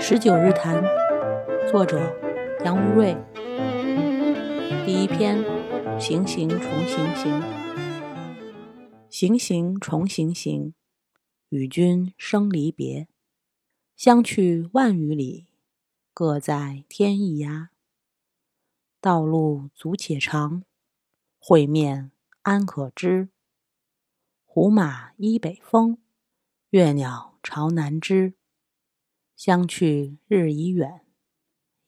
十九日谈，作者杨无瑞。第一篇：行行重行行，行行重行行，与君生离别。相去万余里，各在天一涯。道路阻且长，会面安可知？胡马依北风，月鸟朝南枝。相去日已远，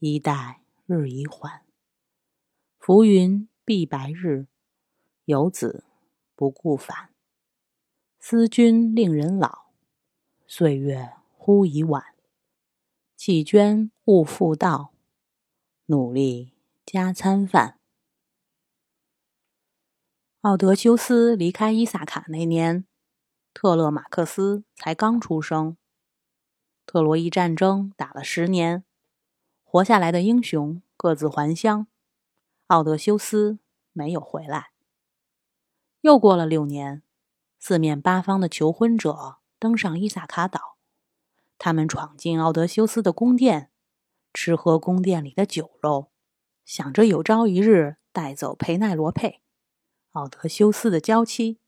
衣带日已缓。浮云蔽白日，游子不顾返。思君令人老，岁月忽已晚。弃捐勿复道，努力加餐饭。奥德修斯离开伊萨卡那年，特勒马克斯才刚出生。特洛伊战争打了十年，活下来的英雄各自还乡，奥德修斯没有回来。又过了六年，四面八方的求婚者登上伊萨卡岛，他们闯进奥德修斯的宫殿，吃喝宫殿里的酒肉，想着有朝一日带走佩奈罗佩，奥德修斯的娇妻。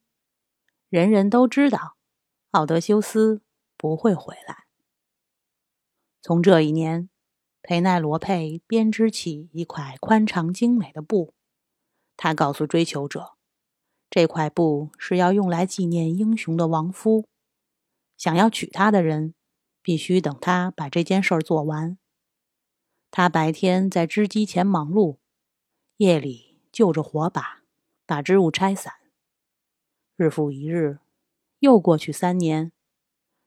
人人都知道，奥德修斯不会回来。从这一年，佩奈罗佩编织起一块宽敞精美的布。他告诉追求者，这块布是要用来纪念英雄的亡夫。想要娶她的人，必须等他把这件事儿做完。他白天在织机前忙碌，夜里就着火把把织物拆散。日复一日，又过去三年。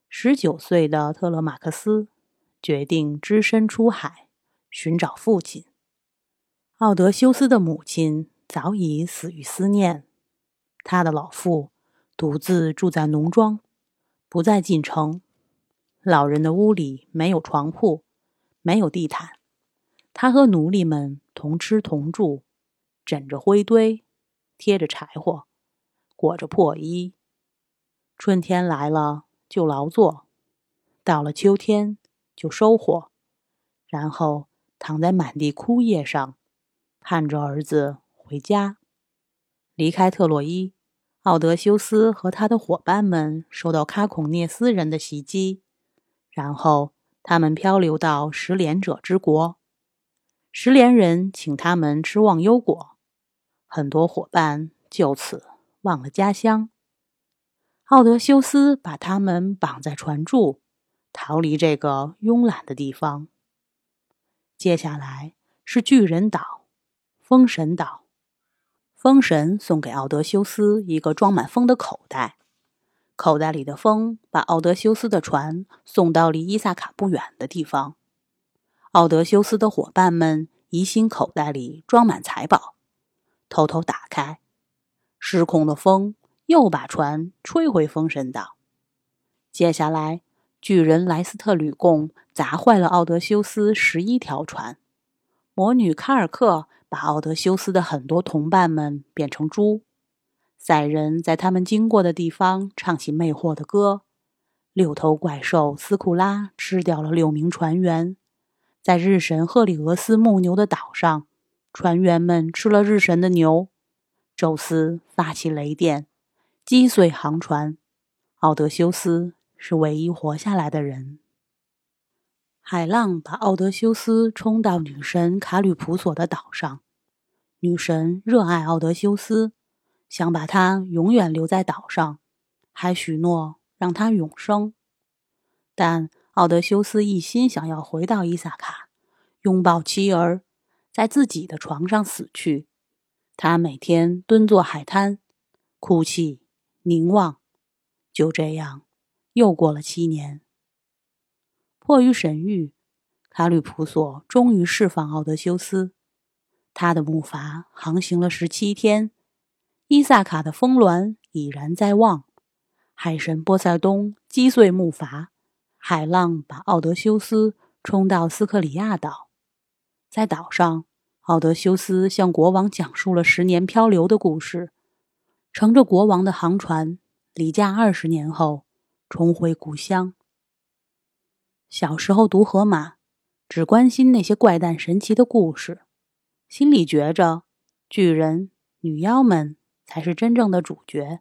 十九岁的特勒马克斯。决定只身出海寻找父亲。奥德修斯的母亲早已死于思念，他的老父独自住在农庄，不再进城。老人的屋里没有床铺，没有地毯，他和奴隶们同吃同住，枕着灰堆，贴着柴火，裹着破衣。春天来了就劳作，到了秋天。就收获，然后躺在满地枯叶上，盼着儿子回家。离开特洛伊，奥德修斯和他的伙伴们受到卡孔涅斯人的袭击，然后他们漂流到食莲者之国。食莲人请他们吃忘忧果，很多伙伴就此忘了家乡。奥德修斯把他们绑在船柱。逃离这个慵懒的地方。接下来是巨人岛，风神岛。风神送给奥德修斯一个装满风的口袋，口袋里的风把奥德修斯的船送到离伊萨卡不远的地方。奥德修斯的伙伴们疑心口袋里装满财宝，偷偷打开，失控的风又把船吹回风神岛。接下来。巨人莱斯特吕贡砸坏了奥德修斯十一条船，魔女卡尔克把奥德修斯的很多同伴们变成猪，赛人在他们经过的地方唱起魅惑的歌，六头怪兽斯库拉吃掉了六名船员，在日神赫里俄斯牧牛的岛上，船员们吃了日神的牛，宙斯发起雷电，击碎航船，奥德修斯。是唯一活下来的人。海浪把奥德修斯冲到女神卡吕普索的岛上。女神热爱奥德修斯，想把他永远留在岛上，还许诺让他永生。但奥德修斯一心想要回到伊萨卡，拥抱妻儿，在自己的床上死去。他每天蹲坐海滩，哭泣、凝望，就这样。又过了七年，迫于神谕，卡吕普索终于释放奥德修斯。他的木筏航行了十七天，伊萨卡的峰峦已然在望。海神波塞冬击碎木筏，海浪把奥德修斯冲到斯克里亚岛。在岛上，奥德修斯向国王讲述了十年漂流的故事，乘着国王的航船，离家二十年后重回故乡。小时候读《荷马》，只关心那些怪诞神奇的故事，心里觉着巨人、女妖们才是真正的主角，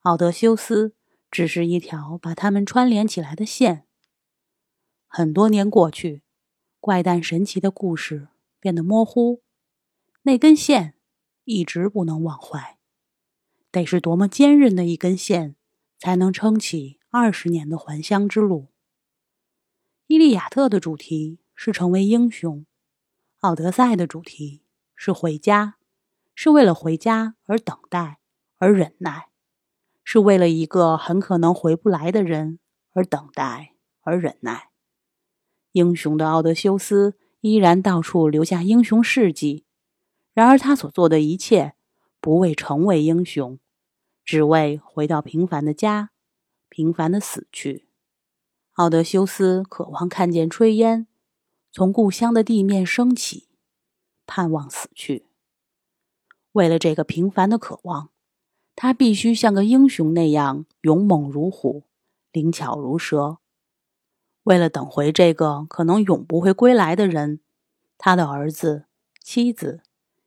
奥德修斯只是一条把他们串联起来的线。很多年过去，怪诞神奇的故事。变得模糊，那根线一直不能忘怀。得是多么坚韧的一根线，才能撑起二十年的还乡之路。伊利亚特的主题是成为英雄，奥德赛的主题是回家，是为了回家而等待，而忍耐，是为了一个很可能回不来的人而等待，而忍耐。英雄的奥德修斯。依然到处留下英雄事迹，然而他所做的一切，不为成为英雄，只为回到平凡的家，平凡的死去。奥德修斯渴望看见炊烟从故乡的地面升起，盼望死去。为了这个平凡的渴望，他必须像个英雄那样勇猛如虎，灵巧如蛇。为了等回这个可能永不会归来的人，他的儿子、妻子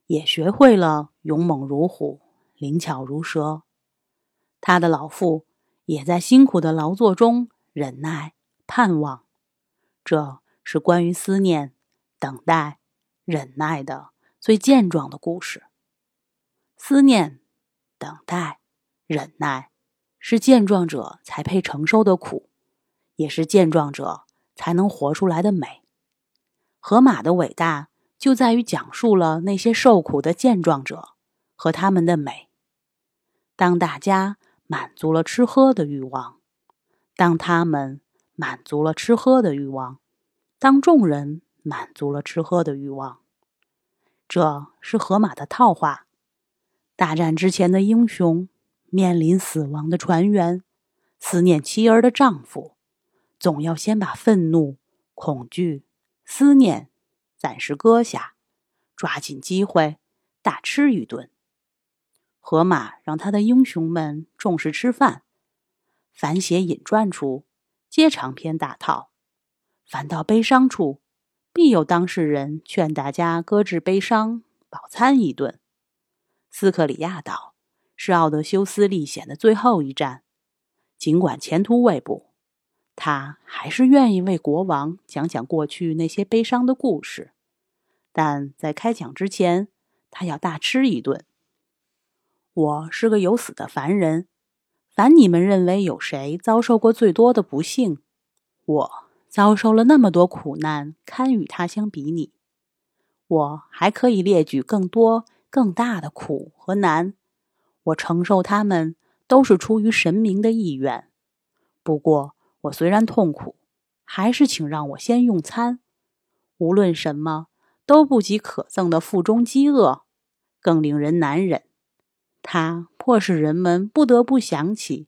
也学会了勇猛如虎、灵巧如蛇。他的老父也在辛苦的劳作中忍耐、盼望。这是关于思念、等待、忍耐的最健壮的故事。思念、等待、忍耐，是健壮者才配承受的苦。也是健壮者才能活出来的美。河马的伟大就在于讲述了那些受苦的健壮者和他们的美。当大家满足了吃喝的欲望，当他们满足了吃喝的欲望，当众人满足了吃喝的欲望，这是河马的套话。大战之前的英雄，面临死亡的船员，思念妻儿的丈夫。总要先把愤怒、恐惧、思念暂时搁下，抓紧机会大吃一顿。河马让他的英雄们重视吃饭，凡写引传处，皆长篇大套；凡到悲伤处，必有当事人劝大家搁置悲伤，饱餐一顿。斯克里亚岛是奥德修斯历险的最后一站，尽管前途未卜。他还是愿意为国王讲讲过去那些悲伤的故事，但在开讲之前，他要大吃一顿。我是个有死的凡人，凡你们认为有谁遭受过最多的不幸，我遭受了那么多苦难，堪与他相比拟。我还可以列举更多更大的苦和难，我承受他们都是出于神明的意愿。不过。我虽然痛苦，还是请让我先用餐。无论什么都不及可憎的腹中饥饿，更令人难忍。它迫使人们不得不想起，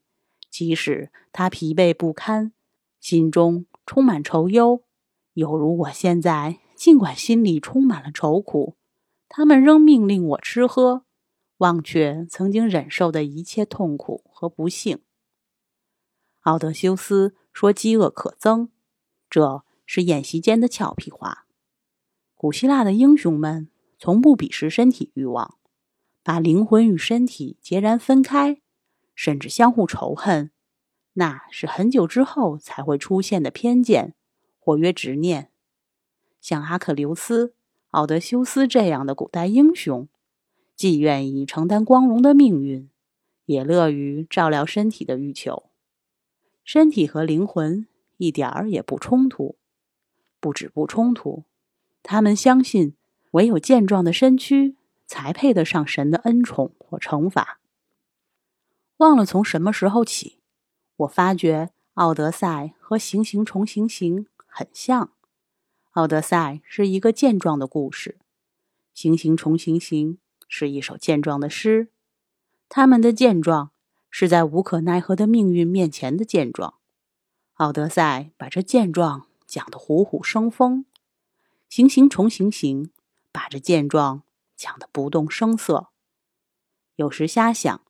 即使他疲惫不堪，心中充满愁忧，有如我现在，尽管心里充满了愁苦，他们仍命令我吃喝，忘却曾经忍受的一切痛苦和不幸。奥德修斯。说饥饿可憎，这是演习间的俏皮话。古希腊的英雄们从不鄙视身体欲望，把灵魂与身体截然分开，甚至相互仇恨，那是很久之后才会出现的偏见，或曰执念。像阿克琉斯、奥德修斯这样的古代英雄，既愿意承担光荣的命运，也乐于照料身体的欲求。身体和灵魂一点儿也不冲突，不止不冲突，他们相信唯有健壮的身躯才配得上神的恩宠或惩罚。忘了从什么时候起，我发觉《奥德赛》和《行行重行行》很像。《奥德赛》是一个健壮的故事，《行行重行行》是一首健壮的诗，他们的健壮。是在无可奈何的命运面前的健壮，奥德赛把这健壮讲得虎虎生风。行行重行行，把这健壮讲得不动声色。有时瞎想，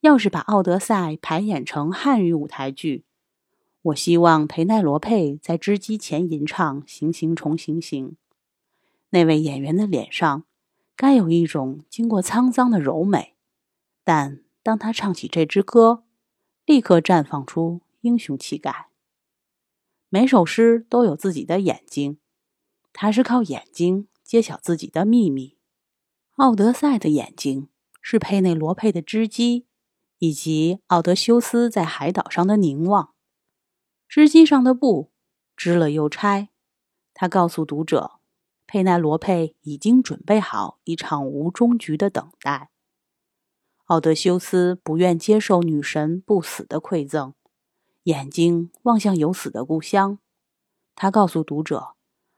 要是把《奥德赛》排演成汉语舞台剧，我希望裴奈罗佩在织机前吟唱《行行重行行》，那位演员的脸上该有一种经过沧桑的柔美，但当他唱起这支歌，立刻绽放出英雄气概。每首诗都有自己的眼睛，他是靠眼睛揭晓自己的秘密。奥德赛的眼睛。是佩内罗佩的织机，以及奥德修斯在海岛上的凝望。织机上的布织了又拆。他告诉读者，佩奈罗佩已经准备好一场无终局的等待。奥德修斯不愿接受女神不死的馈赠，眼睛望向有死的故乡。他告诉读者，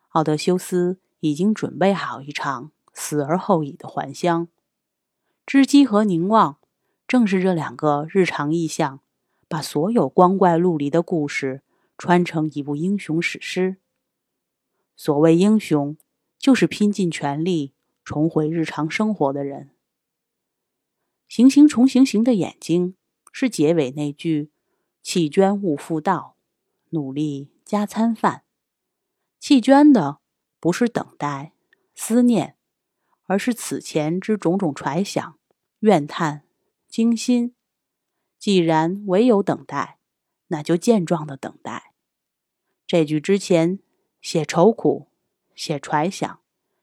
奥德修斯已经准备好一场死而后已的还乡。织机和凝望，正是这两个日常意象，把所有光怪陆离的故事穿成一部英雄史诗。所谓英雄，就是拼尽全力重回日常生活的人。行行重行行的眼睛，是结尾那句“弃捐勿复道，努力加餐饭”。弃捐的不是等待、思念。而是此前之种种揣想、怨叹、惊心。既然唯有等待，那就健壮的等待。这句之前写愁苦、写揣想、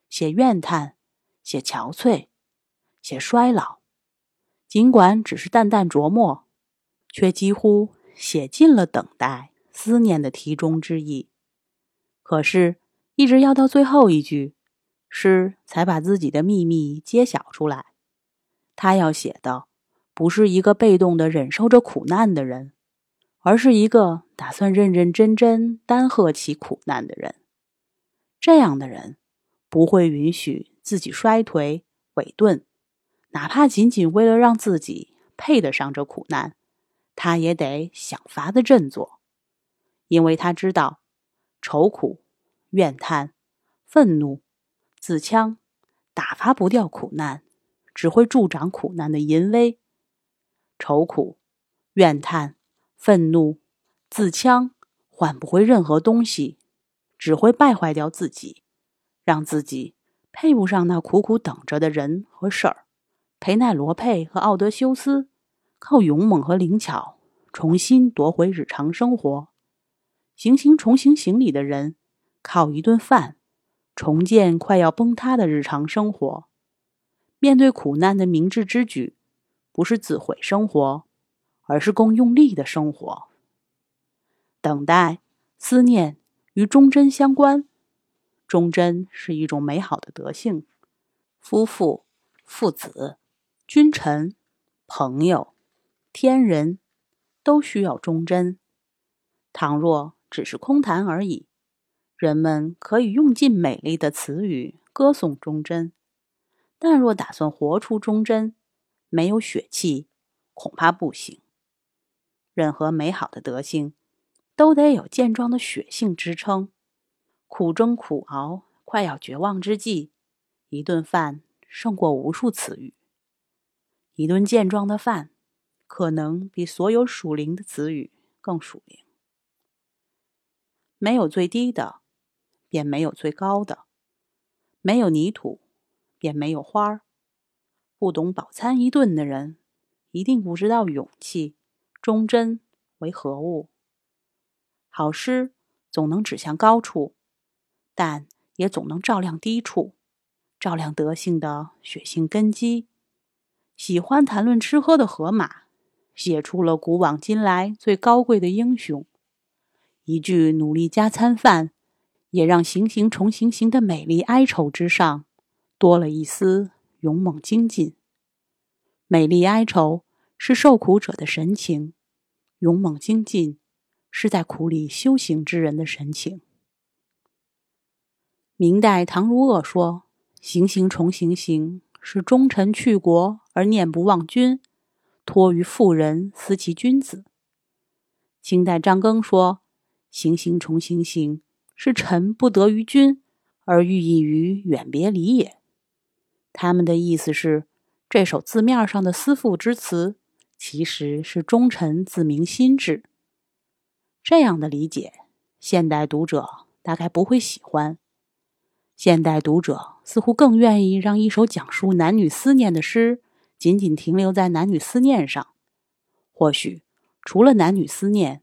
写怨叹、写憔悴、写衰老，尽管只是淡淡琢磨，却几乎写尽了等待、思念的题中之意。可是，一直要到最后一句。诗才把自己的秘密揭晓出来。他要写的不是一个被动的忍受着苦难的人，而是一个打算认认真真担荷起苦难的人。这样的人不会允许自己衰颓萎顿，哪怕仅仅为了让自己配得上这苦难，他也得想法子振作，因为他知道愁苦、怨叹、愤怒。自戕打发不掉苦难，只会助长苦难的淫威。愁苦、怨叹、愤怒、自戕换不回任何东西，只会败坏掉自己，让自己配不上那苦苦等着的人和事儿。裴奈罗佩和奥德修斯靠勇猛和灵巧重新夺回日常生活，行刑重行行里的人靠一顿饭。重建快要崩塌的日常生活，面对苦难的明智之举，不是自毁生活，而是更用力的生活。等待、思念与忠贞相关，忠贞是一种美好的德性。夫妇、父子、君臣、朋友、天人，都需要忠贞。倘若只是空谈而已。人们可以用尽美丽的词语歌颂忠贞，但若打算活出忠贞，没有血气，恐怕不行。任何美好的德性，都得有健壮的血性支撑。苦中苦熬，快要绝望之际，一顿饭胜过无数词语。一顿健壮的饭，可能比所有属灵的词语更属灵。没有最低的。便没有最高的，没有泥土，便没有花儿。不懂饱餐一顿的人，一定不知道勇气、忠贞为何物。好诗总能指向高处，但也总能照亮低处，照亮德性的血性根基。喜欢谈论吃喝的河马，写出了古往今来最高贵的英雄。一句努力加餐饭。也让行行重行行的美丽哀愁之上，多了一丝勇猛精进。美丽哀愁是受苦者的神情，勇猛精进是在苦里修行之人的神情。明代唐如恶说：“行行重行行，是忠臣去国而念不忘君，托于妇人思其君子。”清代张庚说：“行行重行行。”是臣不得于君，而寓意于远别离也。他们的意思是，这首字面上的思妇之词，其实是忠臣自明心志。这样的理解，现代读者大概不会喜欢。现代读者似乎更愿意让一首讲述男女思念的诗，仅仅停留在男女思念上。或许，除了男女思念，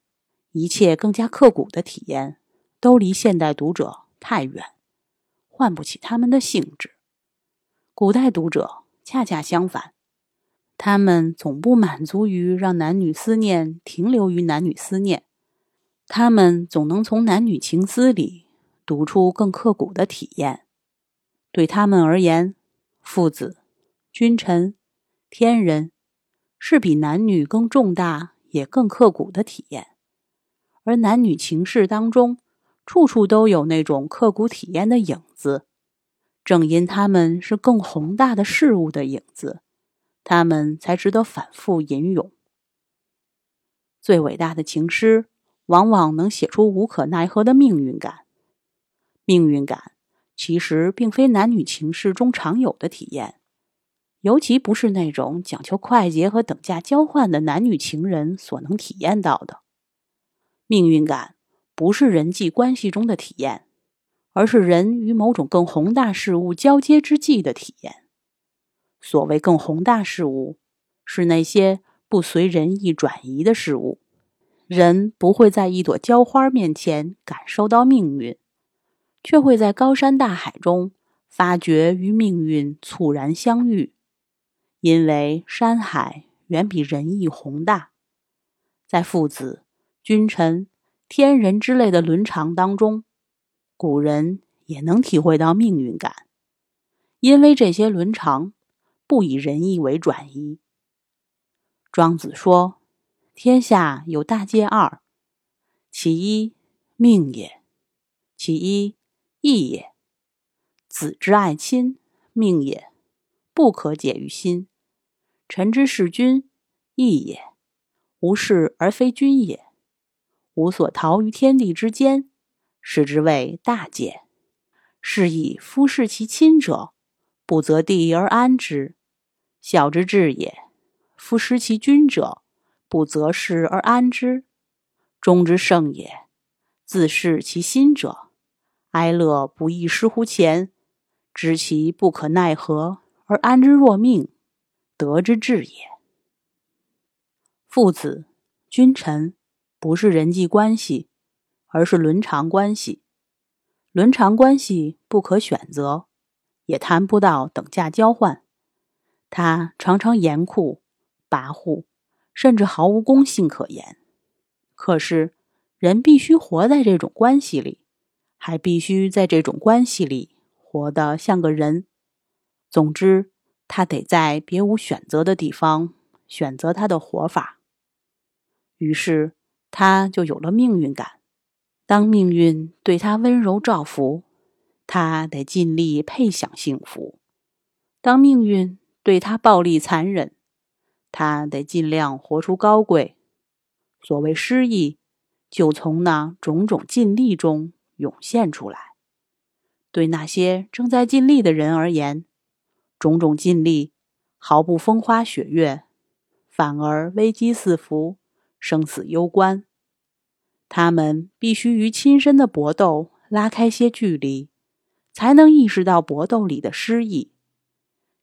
一切更加刻骨的体验，都离现代读者太远，唤不起他们的兴致。古代读者恰恰相反，他们总不满足于让男女思念停留于男女思念，他们总能从男女情思里读出更刻骨的体验。对他们而言，父子、君臣、天人，是比男女更重大也更刻骨的体验。而男女情事当中，处处都有那种刻骨体验的影子。正因他们是更宏大的事物的影子，他们才值得反复吟咏。最伟大的情诗，往往能写出无可奈何的命运感。命运感其实并非男女情事中常有的体验，尤其不是那种讲求快捷和等价交换的男女情人所能体验到的。命运感不是人际关系中的体验。而是人与某种更宏大事物交接之际的体验。所谓更宏大事物，是那些不随人意转移的事物。人不会在一朵娇花面前感受到命运，却会在高山大海中发觉与命运猝然相遇。因为山海远比人意宏大，在父子、君臣、天人之类的伦常当中。古人也能体会到命运感，因为这些伦常不以仁义为转移。庄子说：“天下有大戒二，其一命也，其一义也。子之爱亲，命也，不可解于心；臣之事君，义也，无事而非君也，无所逃于天地之间。”使之谓大戒，是以夫视其亲者，不择地而安之，孝之至也；夫失其君者，不择事而安之，忠之圣也；自视其心者，哀乐不亦失乎前，知其不可奈何。而安之若命，德之至也。父子、君臣，不是人际关系。而是伦常关系，伦常关系不可选择，也谈不到等价交换。它常常严酷、跋扈，甚至毫无公信可言。可是，人必须活在这种关系里，还必须在这种关系里活得像个人。总之，他得在别无选择的地方选择他的活法。于是，他就有了命运感。当命运对他温柔照拂，他得尽力配享幸福；当命运对他暴力残忍，他得尽量活出高贵。所谓诗意，就从那种种尽力中涌现出来。对那些正在尽力的人而言，种种尽力毫不风花雪月，反而危机四伏，生死攸关。他们必须与亲身的搏斗拉开些距离，才能意识到搏斗里的诗意。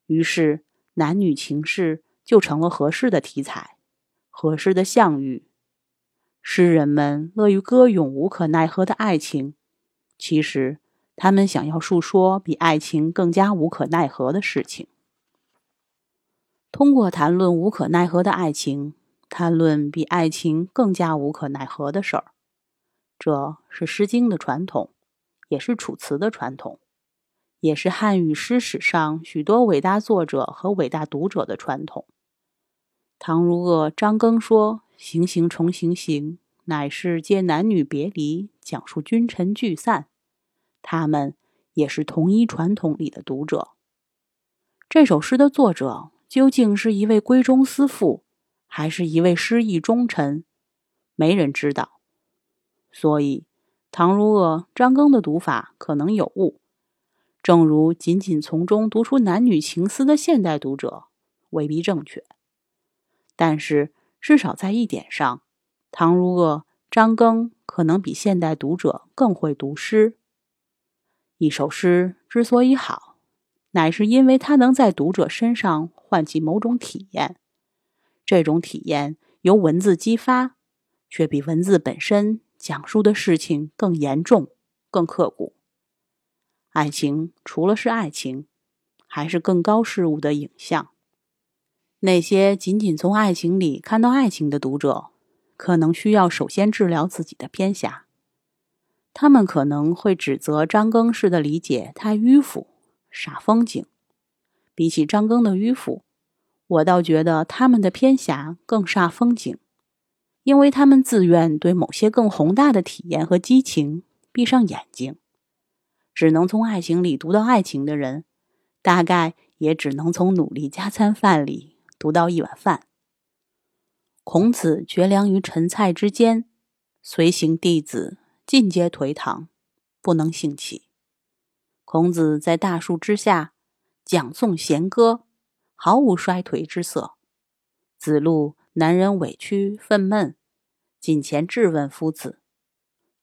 于是，男女情事就成了合适的题材，合适的相遇。诗人们乐于歌咏无可奈何的爱情，其实他们想要述说比爱情更加无可奈何的事情。通过谈论无可奈何的爱情，谈论比爱情更加无可奈何的事儿。这是《诗经》的传统，也是《楚辞》的传统，也是汉语诗史上许多伟大作者和伟大读者的传统。唐如鄂、张庚说：“行行重行行，乃是皆男女别离，讲述君臣聚散。”他们也是同一传统里的读者。这首诗的作者究竟是一位闺中思妇，还是一位失意忠臣？没人知道。所以，唐如鄂、张庚的读法可能有误，正如仅仅从中读出男女情思的现代读者未必正确，但是至少在一点上，唐如鄂、张庚可能比现代读者更会读诗。一首诗之所以好，乃是因为它能在读者身上唤起某种体验，这种体验由文字激发，却比文字本身讲述的事情更严重、更刻骨。爱情除了是爱情，还是更高事物的影像。那些仅仅从爱情里看到爱情的读者，可能需要首先治疗自己的偏狭。他们可能会指责张庚式的理解太迂腐、煞风景。比起张庚的迂腐，我倒觉得他们的偏狭更煞风景，因为他们自愿对某些更宏大的体验和激情闭上眼睛。只能从爱情里读到爱情的人，大概也只能从努力加餐饭里读到一碗饭。孔子绝粮于陈蔡之间，随行弟子尽皆颓唐，不能兴起。孔子在大树之下讲诵弦歌，毫无衰颓之色。子路男人委屈愤懑，近前质问夫子：“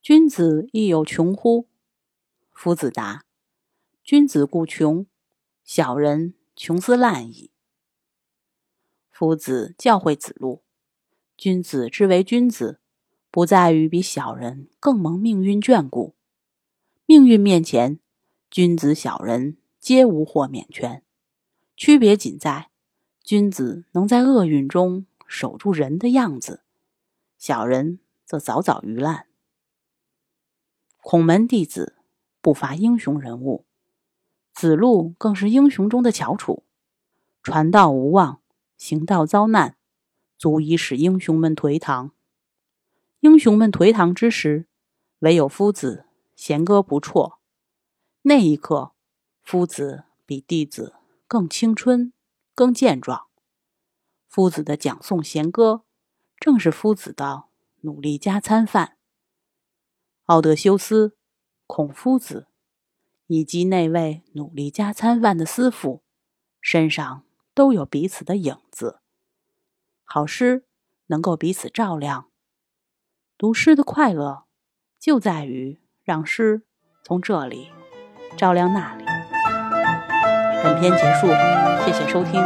君子亦有穷乎？”夫子答：“君子固穷，小人穷斯滥矣。”夫子教诲子路：“君子之为君子，不在于比小人更蒙命运眷顾。命运面前，君子小人皆无豁免权，区别仅在君子能在厄运中守住人的样子，小人则早早鱼烂。”孔门弟子。不乏英雄人物，子路更是英雄中的翘楚。传道无望，行道遭难，足以使英雄们颓唐。英雄们颓唐之时，唯有夫子弦歌不辍。那一刻，夫子比弟子更青春、更健壮。夫子的讲诵弦歌，正是夫子的努力加餐饭。奥德修斯。孔夫子以及那位努力加餐饭的师傅身上都有彼此的影子。好诗能够彼此照亮。读诗的快乐就在于让诗从这里照亮那里。本篇结束，谢谢收听。